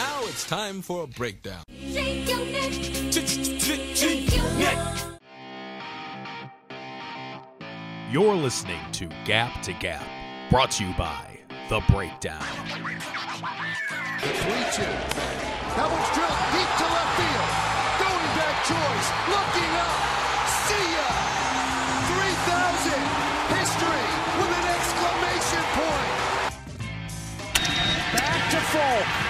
Now it's time for a breakdown. Shake your neck. Shake your neck. You're listening to Gap to Gap, brought to you by The Breakdown. The 3 2. That one's drilled deep to left field. Going back choice. Looking up. See ya. 3,000. History with an exclamation point. Back to Folk.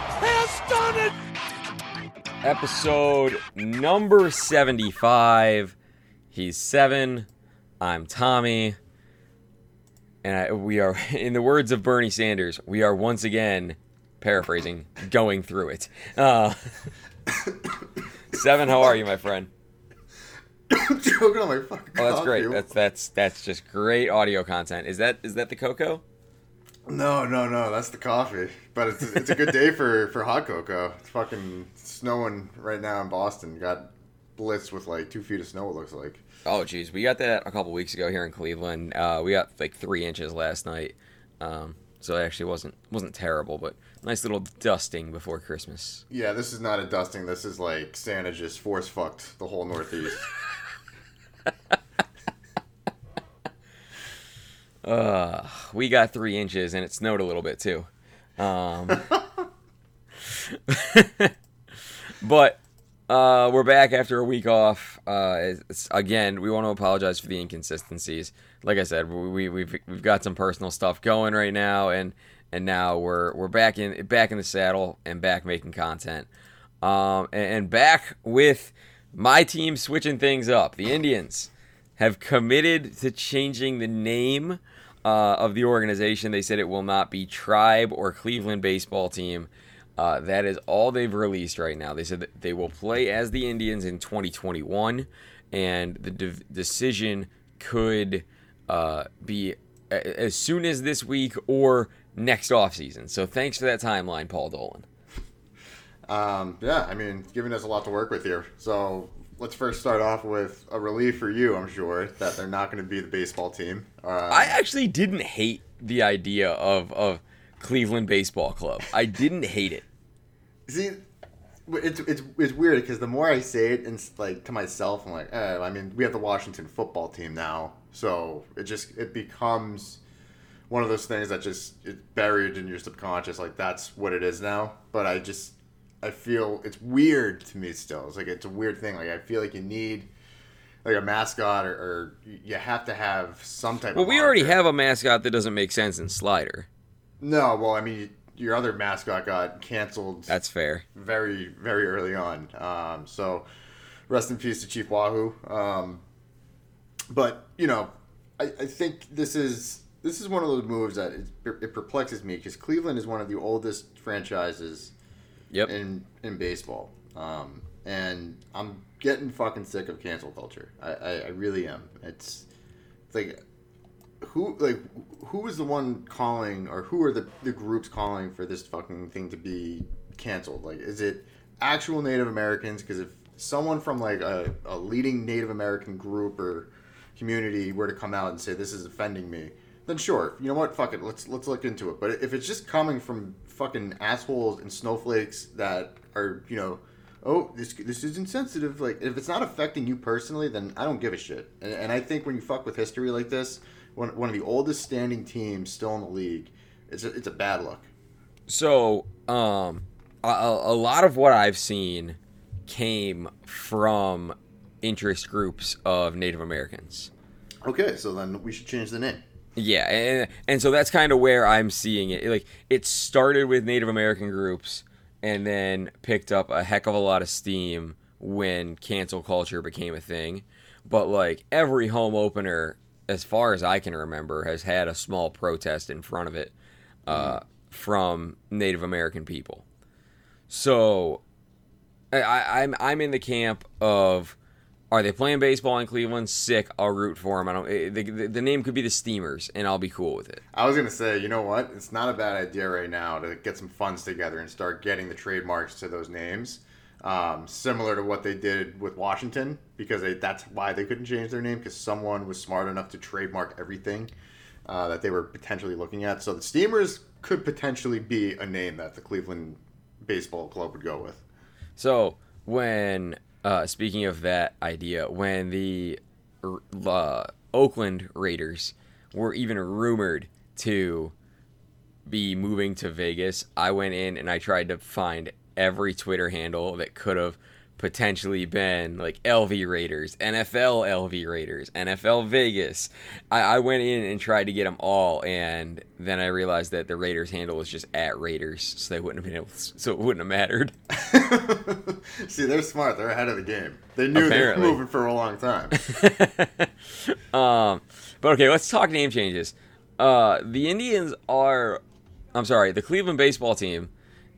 Episode number 75. He's seven. I'm Tommy. And I, we are, in the words of Bernie Sanders, we are once again, paraphrasing, going through it. Uh, seven, how are you, my friend? I'm choking on my fucking Oh, that's great. That's that's that's just great audio content. Is that is that the cocoa? No, no, no. That's the coffee. But it's, it's a good day for, for hot cocoa. It's fucking snowing right now in Boston. Got blitzed with like two feet of snow. It looks like. Oh, geez, we got that a couple weeks ago here in Cleveland. Uh, we got like three inches last night, um, so it actually wasn't wasn't terrible, but nice little dusting before Christmas. Yeah, this is not a dusting. This is like Santa just force fucked the whole Northeast. Uh, we got three inches, and it snowed a little bit too. Um, but uh, we're back after a week off. Uh, it's, again, we want to apologize for the inconsistencies. Like I said, we, we, we've we've got some personal stuff going right now, and and now we're we're back in back in the saddle and back making content. Um, and, and back with my team switching things up. The Indians have committed to changing the name uh, of the organization. They said it will not be Tribe or Cleveland Baseball Team. Uh, that is all they've released right now. They said that they will play as the Indians in 2021, and the de- decision could uh, be a- as soon as this week or next offseason. So thanks for that timeline, Paul Dolan. Um, yeah, I mean, giving us a lot to work with here. So let's first start off with a relief for you, I'm sure, that they're not going to be the baseball team. Uh, I actually didn't hate the idea of of Cleveland Baseball Club. I didn't hate it. See, it's it's it's weird because the more I say it and like to myself, I'm like, eh, I mean, we have the Washington football team now, so it just it becomes one of those things that just it's buried in your subconscious, like that's what it is now. But I just I feel it's weird to me still. It's like it's a weird thing. Like I feel like you need like a mascot or, or you have to have some type. Of Well, of we already have a mascot that doesn't make sense in Slider. No, well, I mean, your other mascot got canceled. That's fair. very very early on. Um, so rest in peace to Chief Wahoo. Um, but you know, I, I think this is this is one of those moves that it, it perplexes me because Cleveland is one of the oldest franchises Yep. in in baseball, um, and I'm getting fucking sick of cancel culture. I, I, I really am. It's, it's like who like who is the one calling or who are the, the groups calling for this fucking thing to be canceled like is it actual native americans because if someone from like a, a leading native american group or community were to come out and say this is offending me then sure you know what? Fuck it. Let's let's look into it. But if it's just coming from fucking assholes and snowflakes that are you know oh this this is insensitive like if it's not affecting you personally then i don't give a shit. And, and i think when you fuck with history like this one, one of the oldest standing teams still in the league it's a, it's a bad look. So, um, a, a a lot of what I've seen came from interest groups of Native Americans. okay so then we should change the name Yeah, and, and so that's kind of where I'm seeing it. Like it started with Native American groups and then picked up a heck of a lot of steam when cancel culture became a thing. But like every home opener as far as I can remember has had a small protest in front of it uh, from Native American people. So I, I'm I'm in the camp of are they playing baseball in Cleveland? Sick. I'll root for them. I don't. eh, The, the, the name could be the Steamers, and I'll be cool with it. I was gonna say, you know what? It's not a bad idea right now to get some funds together and start getting the trademarks to those names, um, similar to what they did with Washington, because they, that's why they couldn't change their name because someone was smart enough to trademark everything uh, that they were potentially looking at. So the Steamers could potentially be a name that the Cleveland Baseball Club would go with. So when uh, speaking of that idea, when the uh, Oakland Raiders were even rumored to be moving to Vegas, I went in and I tried to find every Twitter handle that could have potentially been like LV Raiders, NFL LV Raiders, NFL Vegas. I, I went in and tried to get them all, and then I realized that the Raiders handle was just at Raiders, so they wouldn't have been able, so it wouldn't have mattered. See, they're smart. They're ahead of the game. They knew they were moving for a long time. um, but okay, let's talk name changes. Uh, the Indians are, I'm sorry, the Cleveland baseball team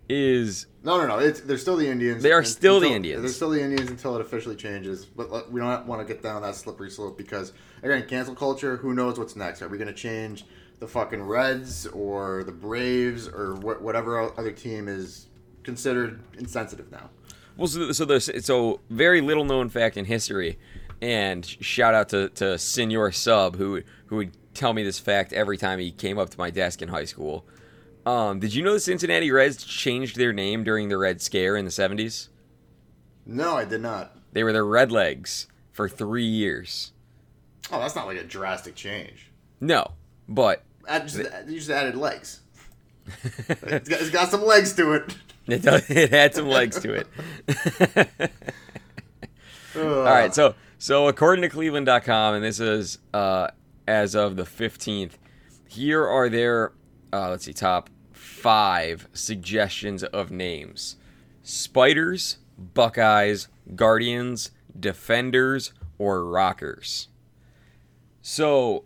is No, no, no. It's, they're still the Indians. They are still the Indians. They're still the Indians until it officially changes. But we don't want to get down that slippery slope because again, cancel culture. Who knows what's next? Are we going to change the fucking Reds or the Braves or wh- whatever other team is considered insensitive now? well. So, so there's so very little known fact in history, and shout out to to Senor Sub who who would tell me this fact every time he came up to my desk in high school. Um, did you know the Cincinnati Reds changed their name during the Red Scare in the 70s? No, I did not. They were the Redlegs for three years. Oh, that's not like a drastic change. No, but Add, just, you just added legs. it's, got, it's got some legs to it. It, does, it had some legs to it. All right, so so according to Cleveland.com, and this is uh, as of the 15th, here are their uh, let's see top five suggestions of names: Spiders, Buckeyes, Guardians, Defenders, or Rockers. So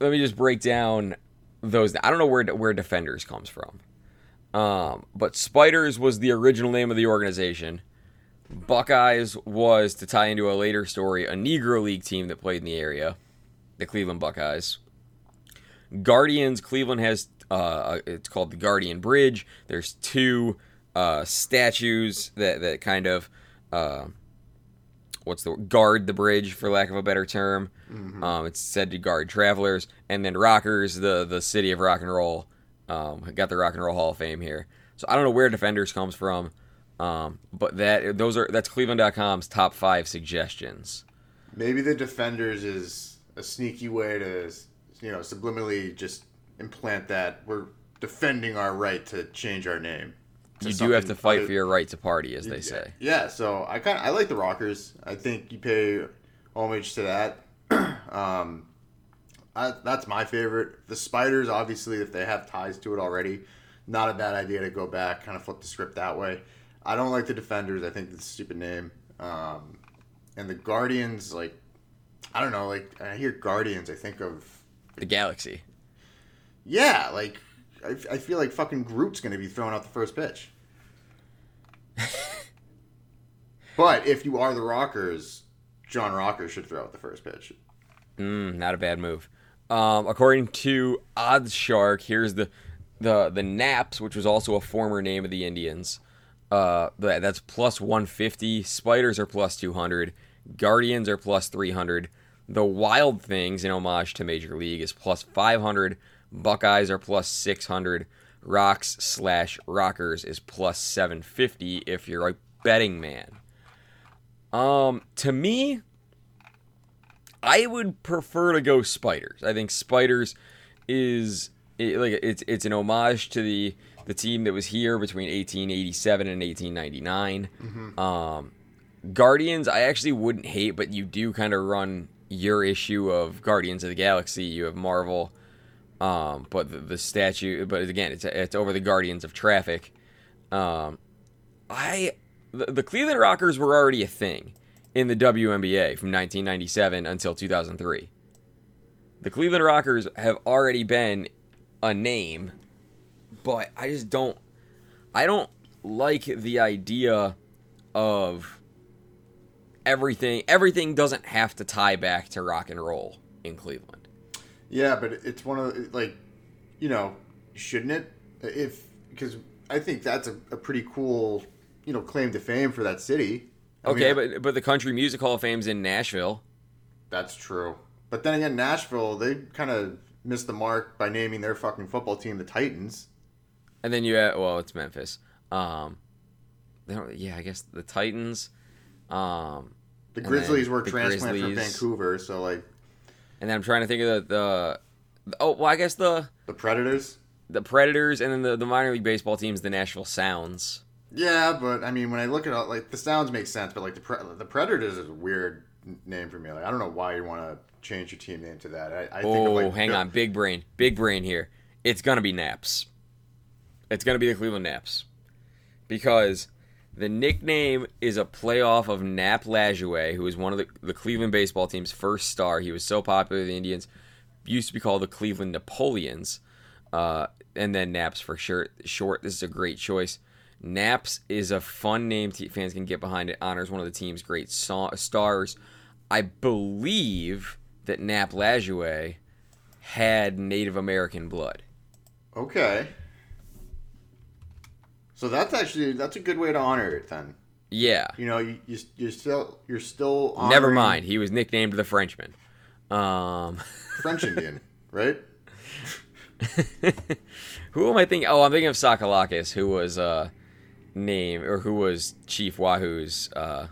let me just break down those. I don't know where where Defenders comes from. Um, but Spiders was the original name of the organization. Buckeyes was to tie into a later story, a Negro League team that played in the area, the Cleveland Buckeyes. Guardians, Cleveland has uh, it's called the Guardian Bridge. There's two uh, statues that that kind of uh, what's the guard the bridge for lack of a better term. Um, it's said to guard travelers, and then Rockers, the the city of rock and roll, um, got the Rock and Roll Hall of Fame here. So I don't know where Defenders comes from, um, but that those are that's Cleveland.com's top five suggestions. Maybe the defenders is a sneaky way to, you know, subliminally just implant that we're defending our right to change our name. You do have to fight other- for your right to party, as they say. Yeah, so I kind of I like the Rockers. I think you pay homage to that. um, I, that's my favorite. The Spiders, obviously, if they have ties to it already, not a bad idea to go back, kind of flip the script that way. I don't like the Defenders. I think it's a stupid name. Um, and the Guardians, like, I don't know, like I hear Guardians, I think of The Galaxy. yeah, like I, I feel like fucking Groot's gonna be throwing out the first pitch. but if you are the Rockers, John Rocker should throw out the first pitch. Mm, not a bad move. Um, according to Odds Shark, here's the the the Naps, which was also a former name of the Indians. Uh, that, that's plus 150. Spiders are plus 200. Guardians are plus 300. The Wild Things, in homage to Major League, is plus 500. Buckeyes are plus 600. Rocks slash Rockers is plus 750 if you're a betting man. Um, to me, I would prefer to go Spiders. I think Spiders is it, like it's it's an homage to the the team that was here between 1887 and 1899. Um, Guardians, I actually wouldn't hate, but you do kind of run your issue of Guardians of the Galaxy. You have Marvel, um, but the, the statue. But again, it's it's over the Guardians of Traffic. Um, I the, the Cleveland Rockers were already a thing in the WNBA from 1997 until 2003. The Cleveland Rockers have already been a name, but I just don't I don't like the idea of everything. Everything doesn't have to tie back to rock and roll in Cleveland. Yeah, but it's one of the, like, you know, shouldn't it? If because I think that's a, a pretty cool, you know, claim to fame for that city. I Okay, mean, but but the Country Music Hall of Fame's in Nashville. that's true. But then again, Nashville they kind of missed the mark by naming their fucking football team the Titans. And then you have, well, it's Memphis. Um, they don't- yeah, I guess the Titans. Um, The Grizzlies were the transplanted from Vancouver, so like and then I'm trying to think of the, the oh, well, I guess the the Predators. the Predators, and then the, the minor league baseball teams, the Nashville Sounds. Yeah, but I mean, when I look at it, like the sounds make sense, but like the Pre- the Predators is a weird name for me. Like I don't know why you want to change your team name to that. I, I think Oh, of like hang Bill- on, big brain, big brain here. It's gonna be Naps. It's gonna be the Cleveland Naps, because the nickname is a playoff of Nap Lajoie, who was one of the, the Cleveland baseball team's first star. He was so popular, the Indians used to be called the Cleveland Napoleons, uh, and then Naps for sure. Short. This is a great choice. Naps is a fun name te- fans can get behind. It honors one of the team's great so- stars. I believe that Nap Lajoie had Native American blood. Okay. So that's actually that's a good way to honor it. Then Yeah. you know you, you you're still you're still Never mind. He was nicknamed the Frenchman. Um, French Indian, right? who am I thinking? Oh, I'm thinking of Sockalexis, who was uh, name or who was Chief Wahoo's uh,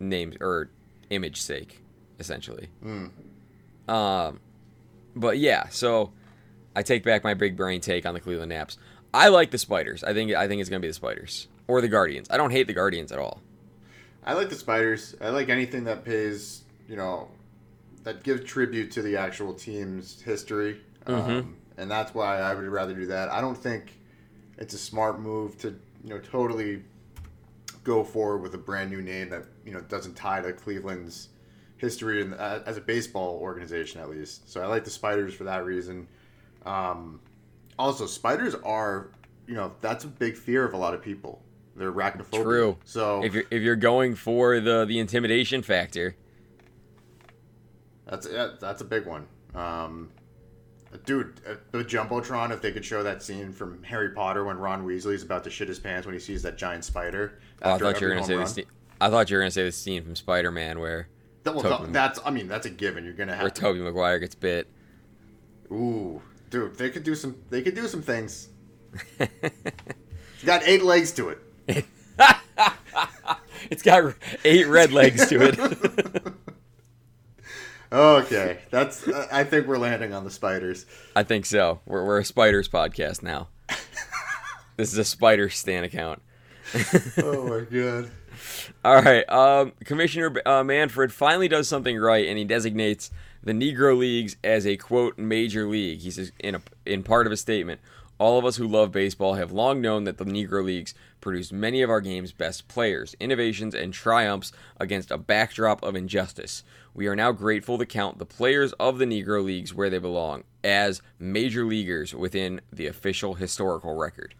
name or image sake, essentially. Um, but yeah, so I take back my big brain take on the Cleveland Naps. I like the Spiders. I think I think it's gonna be the Spiders or the Guardians. I don't hate the Guardians at all. I like the spiders. I like anything that pays, you know, that gives tribute to the actual team's history. Um, and that's why I would rather do that. I don't think it's a smart move to, you know, totally go forward with a brand new name that, you know, doesn't tie to Cleveland's history in, uh, as a baseball organization, at least. So I like the spiders for that reason. Um, also, spiders are, you know, that's a big fear of a lot of people. They're arachnophobia. True. So If you're if you're going for the the intimidation factor, That's that's a big one. Um, dude, uh, the jumbotron. If they could show that scene from Harry Potter when Ron Weasley is about to shit his pants when he sees that giant spider. oh, I thought you were gonna say home the run. scene. I thought you were gonna say the scene from Spider Man where That- well, that's. I mean, that's a given. You're gonna where have. To, Tobey Maguire gets bit. ooh, dude, they could do some. They could do some things. it's got eight legs to it. It's got eight red legs to it. Okay, that's. I think we're landing on the spiders. I think so. We're we're a spiders podcast now. this is a spider stan account. Oh my god. All right. Um, Commissioner uh, Manfred finally does something right, and he designates the Negro Leagues as a quote major league. He says in a, in part of a statement, all of us who love baseball have long known that the Negro Leagues produce many of our game's best players, innovations, and triumphs against a backdrop of injustice. We are now grateful to count the players of the Negro Leagues where they belong as major leaguers within the official historical record.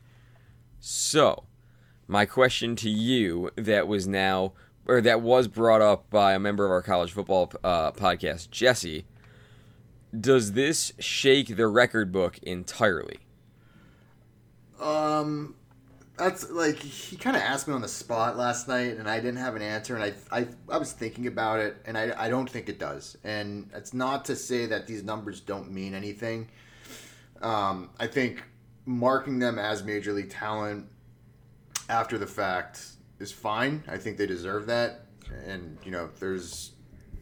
So, my question to you that was now or that was brought up by a member of our college football uh, podcast, Jesse. Does this shake the record book entirely? Um, that's like he kind of asked me on the spot last night, and I didn't have an answer, and I I, I was thinking about it, and I, I don't think it does, and it's not to say that these numbers don't mean anything. Um, I think marking them as major league talent after the fact is fine. I think they deserve that, and you know there's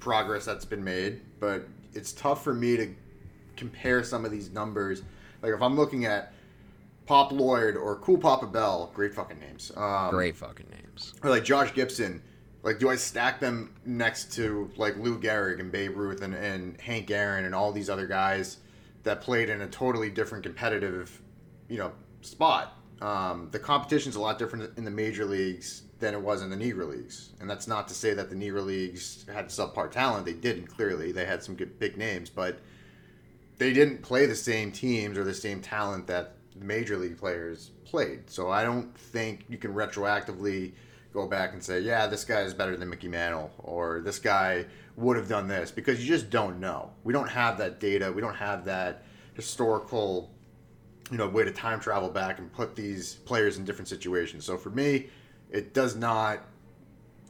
progress that's been made, but it's tough for me to compare some of these numbers. Like if I'm looking at Pop Lloyd or Cool Papa Bell, great fucking names. Um, Great fucking names. Or like Josh Gibson. Like, do I stack them next to like Lou Gehrig and Babe Ruth and, and Hank Aaron and all these other guys that played in a totally different competitive, you know, spot? Um, the competition's a lot different in the major leagues than it was in the Negro leagues, and that's not to say that the Negro leagues had subpar talent. They didn't clearly. They had some good big names, but they didn't play the same teams or the same talent that major league players played. So I don't think you can retroactively go back and say, yeah, this guy is better than Mickey Mantle, or this guy would have done this, because you just don't know. We don't have that data. We don't have that historical, you know, way to time travel back and put these players in different situations. So for me, it does not.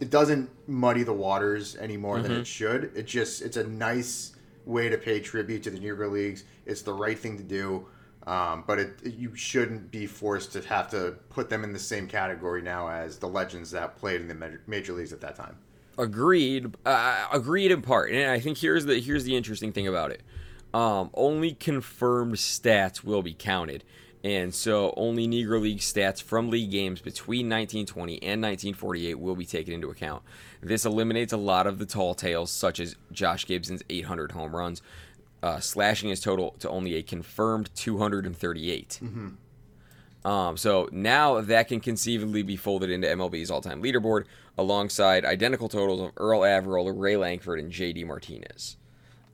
It doesn't muddy the waters any more than it should. It just it's a nice way to pay tribute to the Negro Leagues. It's the right thing to do. Um, but it, you shouldn't be forced to have to put them in the same category now as the legends that played in the major, major leagues at that time. Agreed. Uh, agreed in part, and I think here's the here's the interesting thing about it. Um, only confirmed stats will be counted, and so only Negro League stats from league games between 1920 and 1948 will be taken into account. This eliminates a lot of the tall tales, such as Josh Gibson's 800 home runs, uh, slashing his total to only a confirmed 238. Um, so now that can conceivably be folded into MLB's all-time leaderboard alongside identical totals of Earl Averill, Ray Lankford, and J.D. Martinez.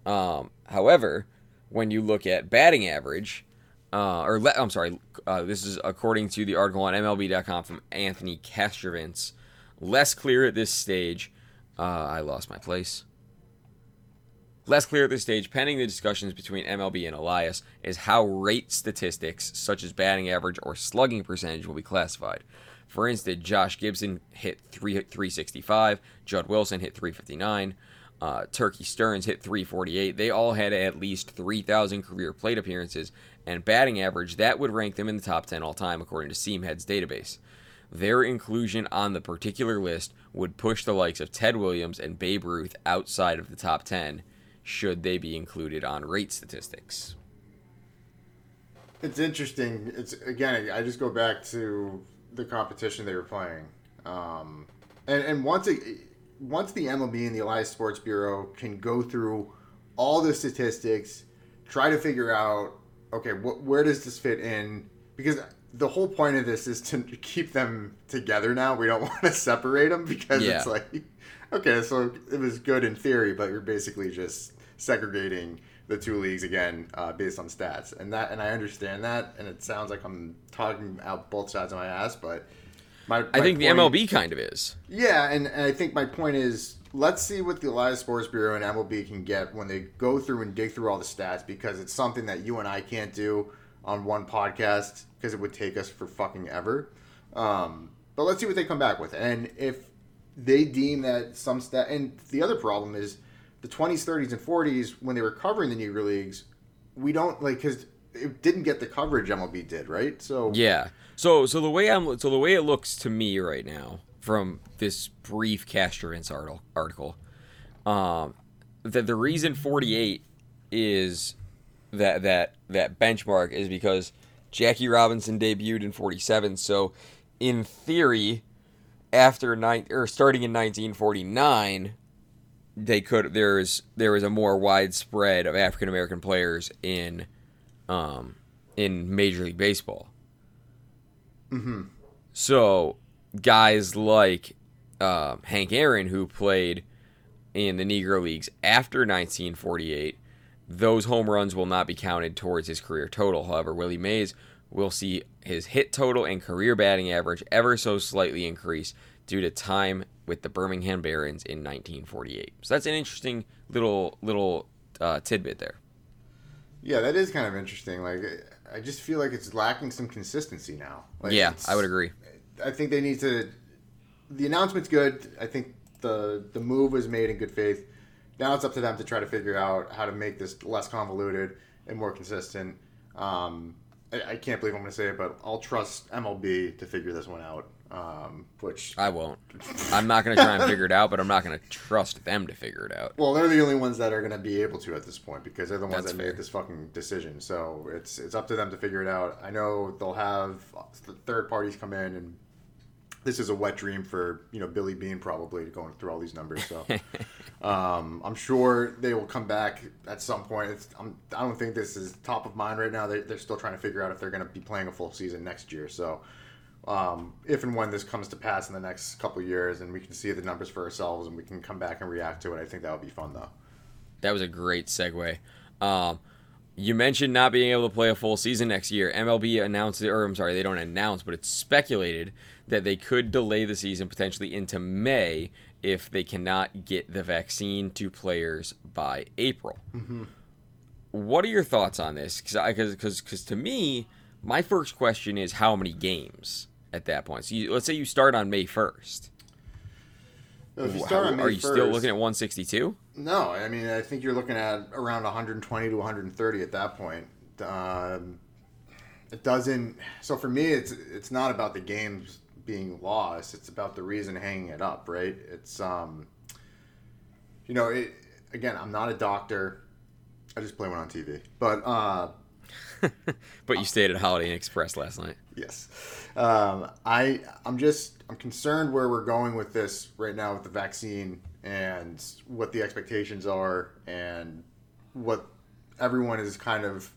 Um, however, when you look at batting average, uh, or le- I'm sorry, uh, this is according to the article on MLB.com from Anthony Castrovince. Less clear at this stage. Uh, I lost my place. Less clear at this stage, pending the discussions between MLB and Elias, is how rate statistics such as batting average or slugging percentage will be classified. For instance, Josh Gibson hit 3, 365, Jud Wilson hit 359, uh, Turkey Stearnes hit 348. They all had at least 3,000 career plate appearances, and batting average that would rank them in the top 10 all time according to Seamhead's database. Their inclusion on the particular list would push the likes of Ted Williams and Babe Ruth outside of the top 10 should they be included on rate statistics. It's interesting. It's again, I just go back to the competition they were playing, um, and and once it, once the MLB and the Elias Sports Bureau can go through all the statistics, try to figure out okay, wh- where does this fit in? Because the whole point of this is to keep them together. Now we don't want to separate them because Yeah. it's like, okay, so it was good in theory, but you're basically just segregating the two leagues again uh, based on stats, and that and I understand that, and it sounds like I'm talking out both sides of my ass, but my, I my think the MLB kind of is. yeah, and, and I think my point is let's see what the Elias Sports Bureau and MLB can get when they go through and dig through all the stats because it's something that you and I can't do on one podcast because it would take us for fucking ever. Um, but let's see what they come back with, and if they deem that some stat, and the other problem is the 20s, 30s, and 40s when they were covering the Negro leagues, we don't like because it didn't get the coverage MLB did, right? So Yeah. So so the way I'm so the way it looks to me right now from this brief Castrovince article article, um, that the reason 48 is that that that benchmark is because Jackie Robinson debuted in 47. So in theory, after nine or starting in 1949, they could there's there is a more widespread of African American players in um in Major League Baseball. So guys like uh, Hank Aaron, who played in the Negro Leagues after 1948, those home runs will not be counted towards his career total. However, Willie Mays will see his hit total and career batting average ever so slightly increase due to time with the Birmingham Barons in 1948. So that's an interesting little little uh, tidbit there. Yeah, that is kind of interesting. Like, I just feel like it's lacking some consistency now. Like, yeah, I would agree. I think they need to. The announcement's good. I think the the move was made in good faith. Now it's up to them to try to figure out how to make this less convoluted and more consistent. Um, I, I can't believe I'm going to say it, but I'll trust MLB to figure this one out. Um, which I won't. I'm not going to try and figure it out, but I'm not going to trust them to figure it out. Well, they're the only ones that are going to be able to at this point because they're the ones That's that fair. made this fucking decision. So it's it's up to them to figure it out. I know they'll have third parties come in, and this is a wet dream for you know Billy Beane probably going through all these numbers. So um, I'm sure they will come back at some point. It's, I'm, I don't think this is top of mind right now. They, they're still trying to figure out if they're going to be playing a full season next year. So um, if and when this comes to pass in the next couple of years, and we can see the numbers for ourselves, and we can come back and react to it, I think that would be fun though. That was a great segue. Um, you mentioned not being able to play a full season next year. MLB announced, or I'm sorry, they don't announce, but it's speculated that they could delay the season potentially into May if they cannot get the vaccine to players by April. What are your thoughts on this? Because because to me, my first question is how many games at that point. So you, let's say you start on May first. If you start on May are you 1st, still looking at 162? No, I mean I think you're looking at around 120 to 130 at that point. Um, it doesn't. So for me, it's it's not about the games being lost. It's about the reason hanging it up, right? It's um, you know, it again. I'm not a doctor. I just play one on TV, but uh, But you stayed at Holiday Inn Express last night. Yes. Um, I I'm just I'm concerned where we're going with this right now with the vaccine and what the expectations are and what everyone is kind of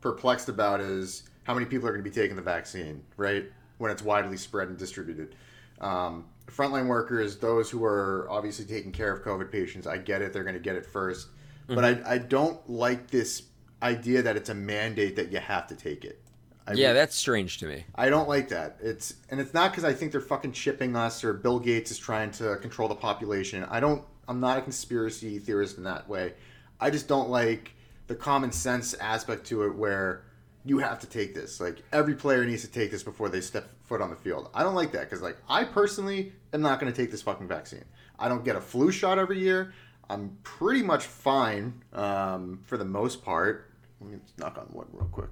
perplexed about is how many people are going to be taking the vaccine, right? When it's widely spread and distributed. Um, frontline workers, those who are obviously taking care of COVID patients, I get it. They're going to get it 1st But I, I don't like this idea that it's a mandate that you have to take it. I Yeah, that's strange to me. I don't like that. It's and it's not because I think they're fucking shipping us or Bill Gates is trying to control the population. I don't. I'm not a conspiracy theorist in that way. I just don't like the common sense aspect to it where you have to take this. Like every player needs to take this before they step foot on the field. I don't like that because like I personally am not going to take this fucking vaccine. I don't get a flu shot every year. I'm pretty much fine um, for the most part. Let me knock on wood real quick.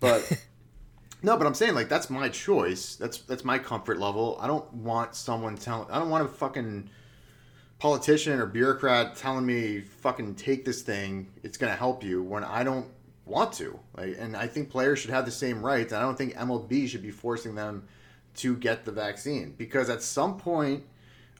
But no, but I'm saying like that's my choice. That's that's my comfort level. I don't want someone telling. I don't want a fucking politician or bureaucrat telling me fucking take this thing. It's gonna help you when I don't want to. Like, and I think players should have the same rights. And I don't think MLB should be forcing them to get the vaccine because at some point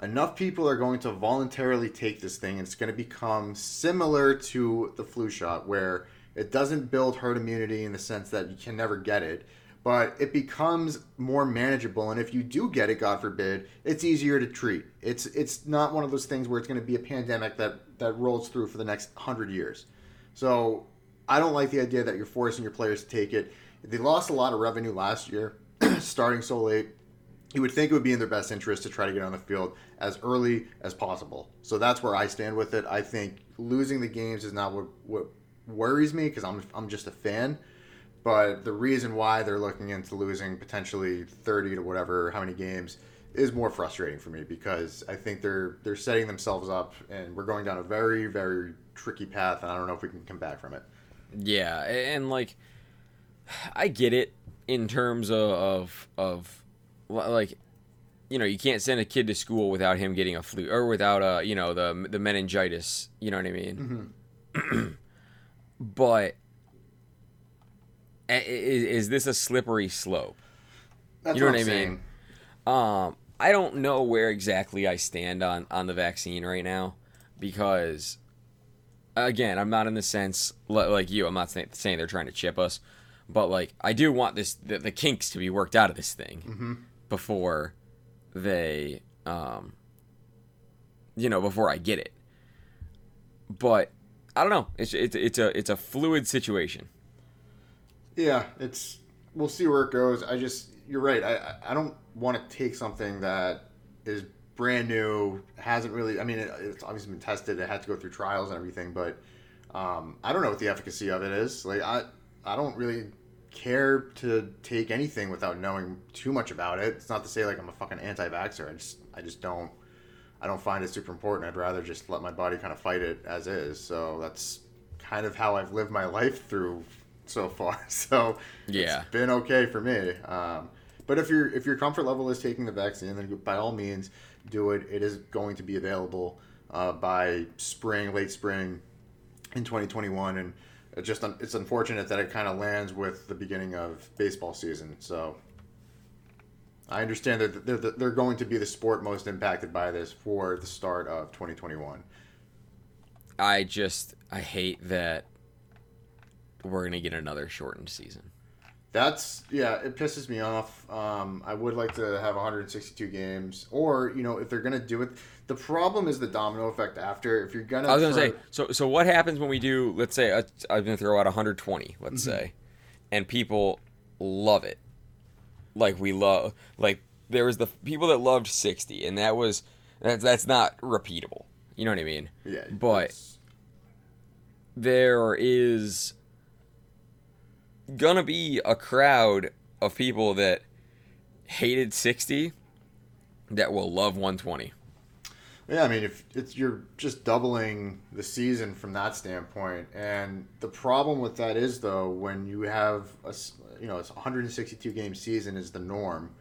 enough people are going to voluntarily take this thing and it's going to become similar to the flu shot where it doesn't build herd immunity in the sense that you can never get it but it becomes more manageable. And if you do get it god forbid it's easier to treat. It's it's not one of those things where it's going to be a pandemic that that rolls through for the next 100 years. So i don't like the idea that you're forcing your players to take it. They lost a lot of revenue last year starting so late. You would think it would be in their best interest to try to get on the field as early as possible. So that's where I stand with it. I think losing the games is not what, what worries me because I'm, I'm just a fan. But the reason why they're looking into losing potentially 30 to whatever, how many games, is more frustrating for me because I think they're they're setting themselves up and we're going down a very very tricky path and I don't know if we can come back from it. Yeah, and like I get it in terms of of, of like you know you can't send a kid to school without him getting a flu or without a you know the the meningitis. You know what I mean? Mm-hmm. but is, is this a slippery slope? That's You know what, what I mean? Um, I don't know where exactly I stand on on the vaccine right now because, again, I'm not in the sense like you. I'm not saying, they're trying to chip us, but like I do want this the, the kinks to be worked out of this thing before they, um, you know, before I get it. But I don't know. It's it's it's a it's a fluid situation. Yeah, it's we'll see where it goes. I just you're right. I I- don't want to take something that is brand new, hasn't really. I mean, it, it's obviously been tested. It had to go through trials and everything, but um, I don't know what the efficacy of it is. Like I I don't really care to take anything without knowing too much about it. It's not to say like I'm a fucking anti-vaxxer. I just I just don't I don't find it super important. I'd rather just let my body kind of fight it as is. So that's kind of how I've lived my life through so far. So Yeah. it's been okay for me. Um, but if your if your comfort level is taking the vaccine, then by all means do it. It is going to be available uh, by spring, late spring, in 2021, and it just it's unfortunate that it kind of lands with the beginning of baseball season. So I understand that they're, they're going to be the sport most impacted by this for the start of 2021. I just I hate that we're gonna get another shortened season. That's yeah, it pisses me off. Um, I would like to have 162 games, or you know, if they're gonna do it, the problem is the domino effect after. If you're gonna, I was gonna try- say, so so what happens when we do? Let's say uh, I'm gonna throw out 120, let's Mm-hmm. say, and people love it, like we love, like there was the people that loved 60, and that was that's that's not repeatable. You know what I mean? Yeah, But it's- there is gonna be a crowd of people that hated 60 that will love 120. Yeah, I mean, if it's you're just doubling the season from that standpoint, and the problem with that is though, when you have a you know it's 162 game season is the norm,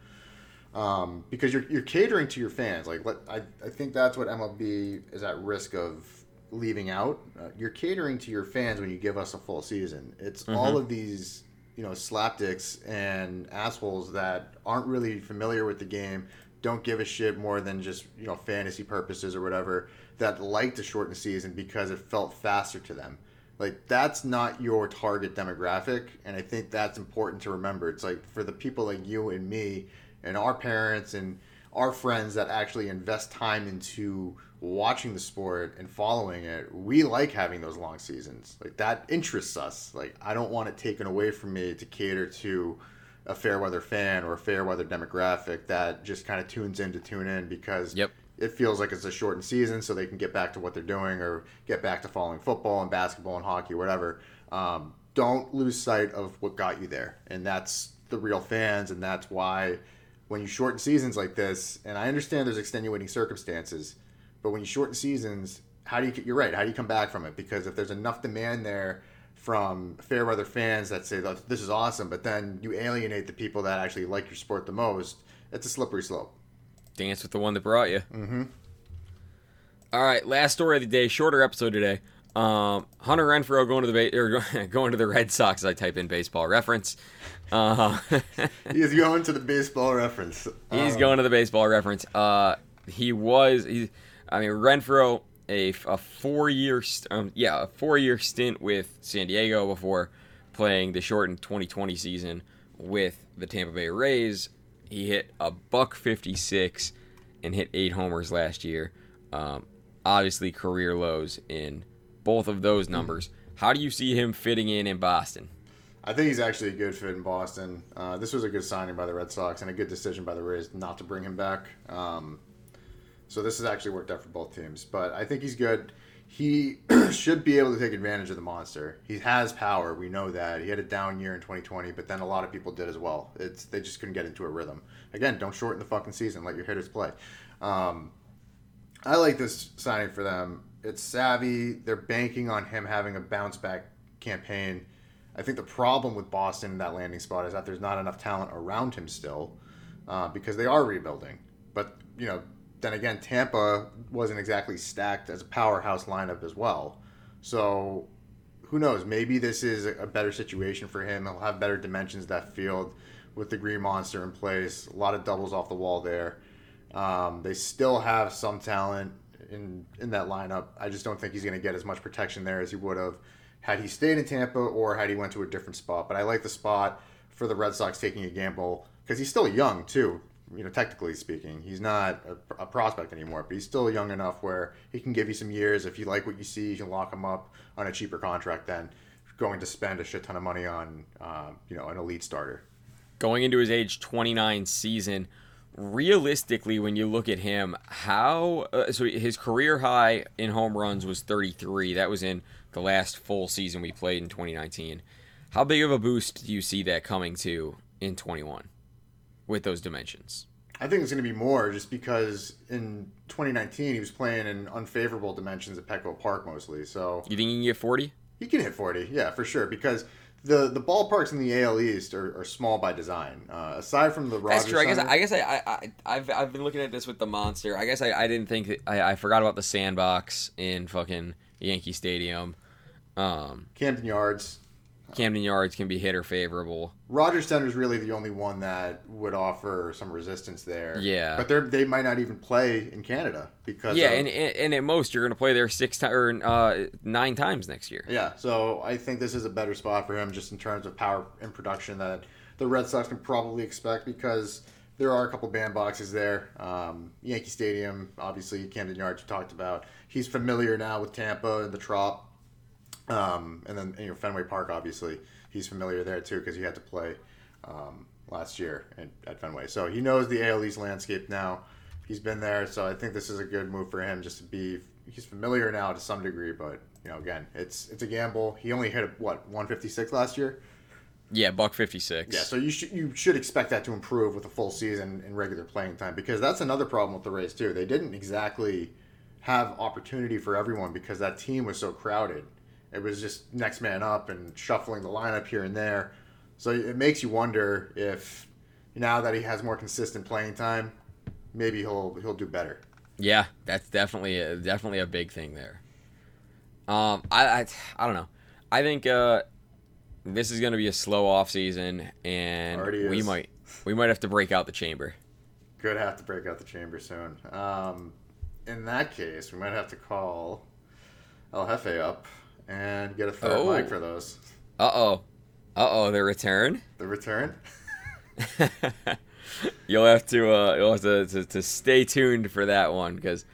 um, because you're you're catering to your fans. Like, let, I I think that's what MLB is at risk of leaving out. Uh, you're catering to your fans when you give us a full season. It's all of these you know slapdicks and assholes that aren't really familiar with the game don't give a shit more than just you know fantasy purposes or whatever that like to shorten the season because it felt faster to them. Like that's not your target demographic and i think that's important to remember. It's like for the people like you and me and our parents and our friends that actually invest time into watching the sport and following it we like having those long seasons. Like that interests us. Like i don't want it taken away from me to cater to a fair weather fan or a fair weather demographic that just kind of tunes in to tune in because Yep. it feels like it's a shortened season so they can get back to what they're doing or get back to following football and basketball and hockey whatever um, don't lose sight of what got you there and that's the real fans and that's why when you shorten seasons like this and i understand there's extenuating circumstances but when you shorten seasons how do you you're right how do you come back from it because if there's enough demand there from fair weather fans that say this is awesome, but then you alienate the people that actually like your sport the most. It's a slippery slope. Dance with the one that brought you. Mm-hmm. All right, last story of the day. Shorter episode today. Um, Hunter Renfroe going to the ba- or going to the Red Sox. as I type in baseball reference. Uh, He's going to the baseball reference. he's Um, going to the baseball reference. Uh, he was. He, I mean, Renfroe a, a four year um, yeah a four year stint with San Diego before playing the shortened 2020 season with the Tampa Bay Rays. He hit a buck 56 and hit eight homers last year. Um, obviously, career lows in both of those numbers. How do you see him fitting in in Boston? I think he's actually a good fit in Boston. Uh, this was a good signing by the Red Sox and a good decision by the Rays not to bring him back. Um, so this has actually worked out for both teams. But I think he's good. He should be able to take advantage of the monster. He has power. We know that. He had a down year in 2020, but then a lot of people did as well. It's they just couldn't get into a rhythm. Again, don't shorten the fucking season. Let your hitters play. Um, I like this signing for them. It's savvy. They're banking on him having a bounce back campaign. I think the problem with Boston in that landing spot is that there's not enough talent around him still uh, because they are rebuilding. But, you know, then again, Tampa wasn't exactly stacked as a powerhouse lineup as well. So who knows? Maybe this is a better situation for him. He'll have better dimensions that field with the Green Monster in place. A lot of doubles off the wall there. Um, they still have some talent in in that lineup. I just don't think he's going to get as much protection there as he would have had he stayed in Tampa or had he went to a different spot. But I like the spot for the Red Sox taking a gamble because he's still young too. You know, technically speaking, he's not a, a prospect anymore, but he's still young enough where he can give you some years. If you like what you see, you can lock him up on a cheaper contract than going to spend a shit ton of money on, uh, you know, an elite starter. going into his age 29 season realistically when you look at him how uh, so his career high in home runs was 33 that was in the last full season we played in 2019 how big of a boost do you see that coming to in 21 with those dimensions I think it's going to be more just because in 2019 he was playing in unfavorable dimensions at Petco Park mostly. So you think he can get 40 he can hit 40, yeah, for sure. Because the the ballparks in the AL East are, are small by design. Uh, aside from the Rogers That's true. I guess Center- I guess I, I, I I've I've been looking at this with the monster. I guess I, I didn't think that, I, I forgot about the sandbox in fucking Yankee Stadium. Um, Camden Yards. Camden Yards can be hitter favorable. Rogers Centre is really the only one that would offer some resistance there. Yeah. but they they might not even play in Canada because Yeah, of- and, and and at most you're going to play there six times or uh, nine times next year. Yeah, so I think this is a better spot for him just in terms of power and production that the Red Sox can probably expect because there are a couple bandboxes there. Um, Yankee Stadium, obviously, Camden Yards, you talked about. He's familiar now with Tampa and the Trop. Um, and then you know Fenway Park, obviously, he's familiar there too because he had to play. Um, last year at, at Fenway. So he knows the AL East landscape now. He's been there, so I think this is a good move for him just to be. He's familiar now to some degree, but you know, again, it's it's a gamble. He only hit what 156 last year. Yeah, buck fifty six. Yeah, so you should you should expect that to improve with a full season and regular playing time because that's another problem with the Rays too. They didn't exactly have opportunity for everyone because that team was so crowded. It was just next man up and shuffling the lineup here and there. So it makes you wonder if now that he has more consistent playing time, maybe he'll he'll do better. Yeah, that's definitely a, definitely a big thing there. Um, I, I, I don't know. I think uh, this is going to be a slow off season, and we might we might have to break out the chamber. Could have to break out the chamber soon. Um, in that case, we might have to call El Jefe up and get a third Oh. mic for those. Uh oh, uh oh, the return. The return. you'll have to uh, you'll have to, to, to stay tuned for that one because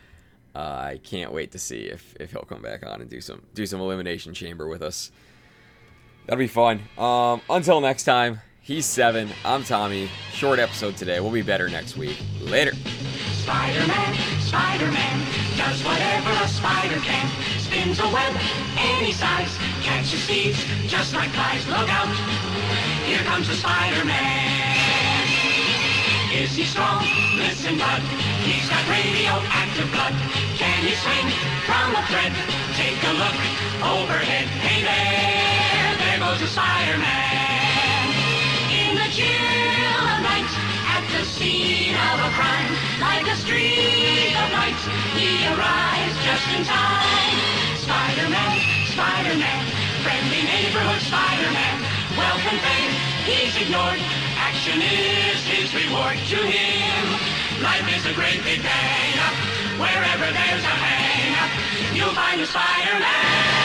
uh, I can't wait to see if, if he'll come back on and do some do some elimination chamber with us. That'll be fun. Um, until next time, he's seven. I'm Tommy. Short episode today. We'll be better next week. Later. Spider-Man, Spider-Man, does whatever a spider can. Spins a web any size, catches thieves just like flies. Look out, here comes the Spider-Man. Is he strong? Listen, bud, he's got radioactive blood. Can he swing from a thread? Take a look overhead. Hey there, there goes the Spider-Man. In the chill of night, at the scene of a crime, like a streak of light, he arrives just in time. Spider-Man, Spider-Man, friendly neighborhood Spider-Man, and fame he's ignored. Action is his reward to him. Life is a great big bang. Wherever there's a hang, you'll find a Spider-Man.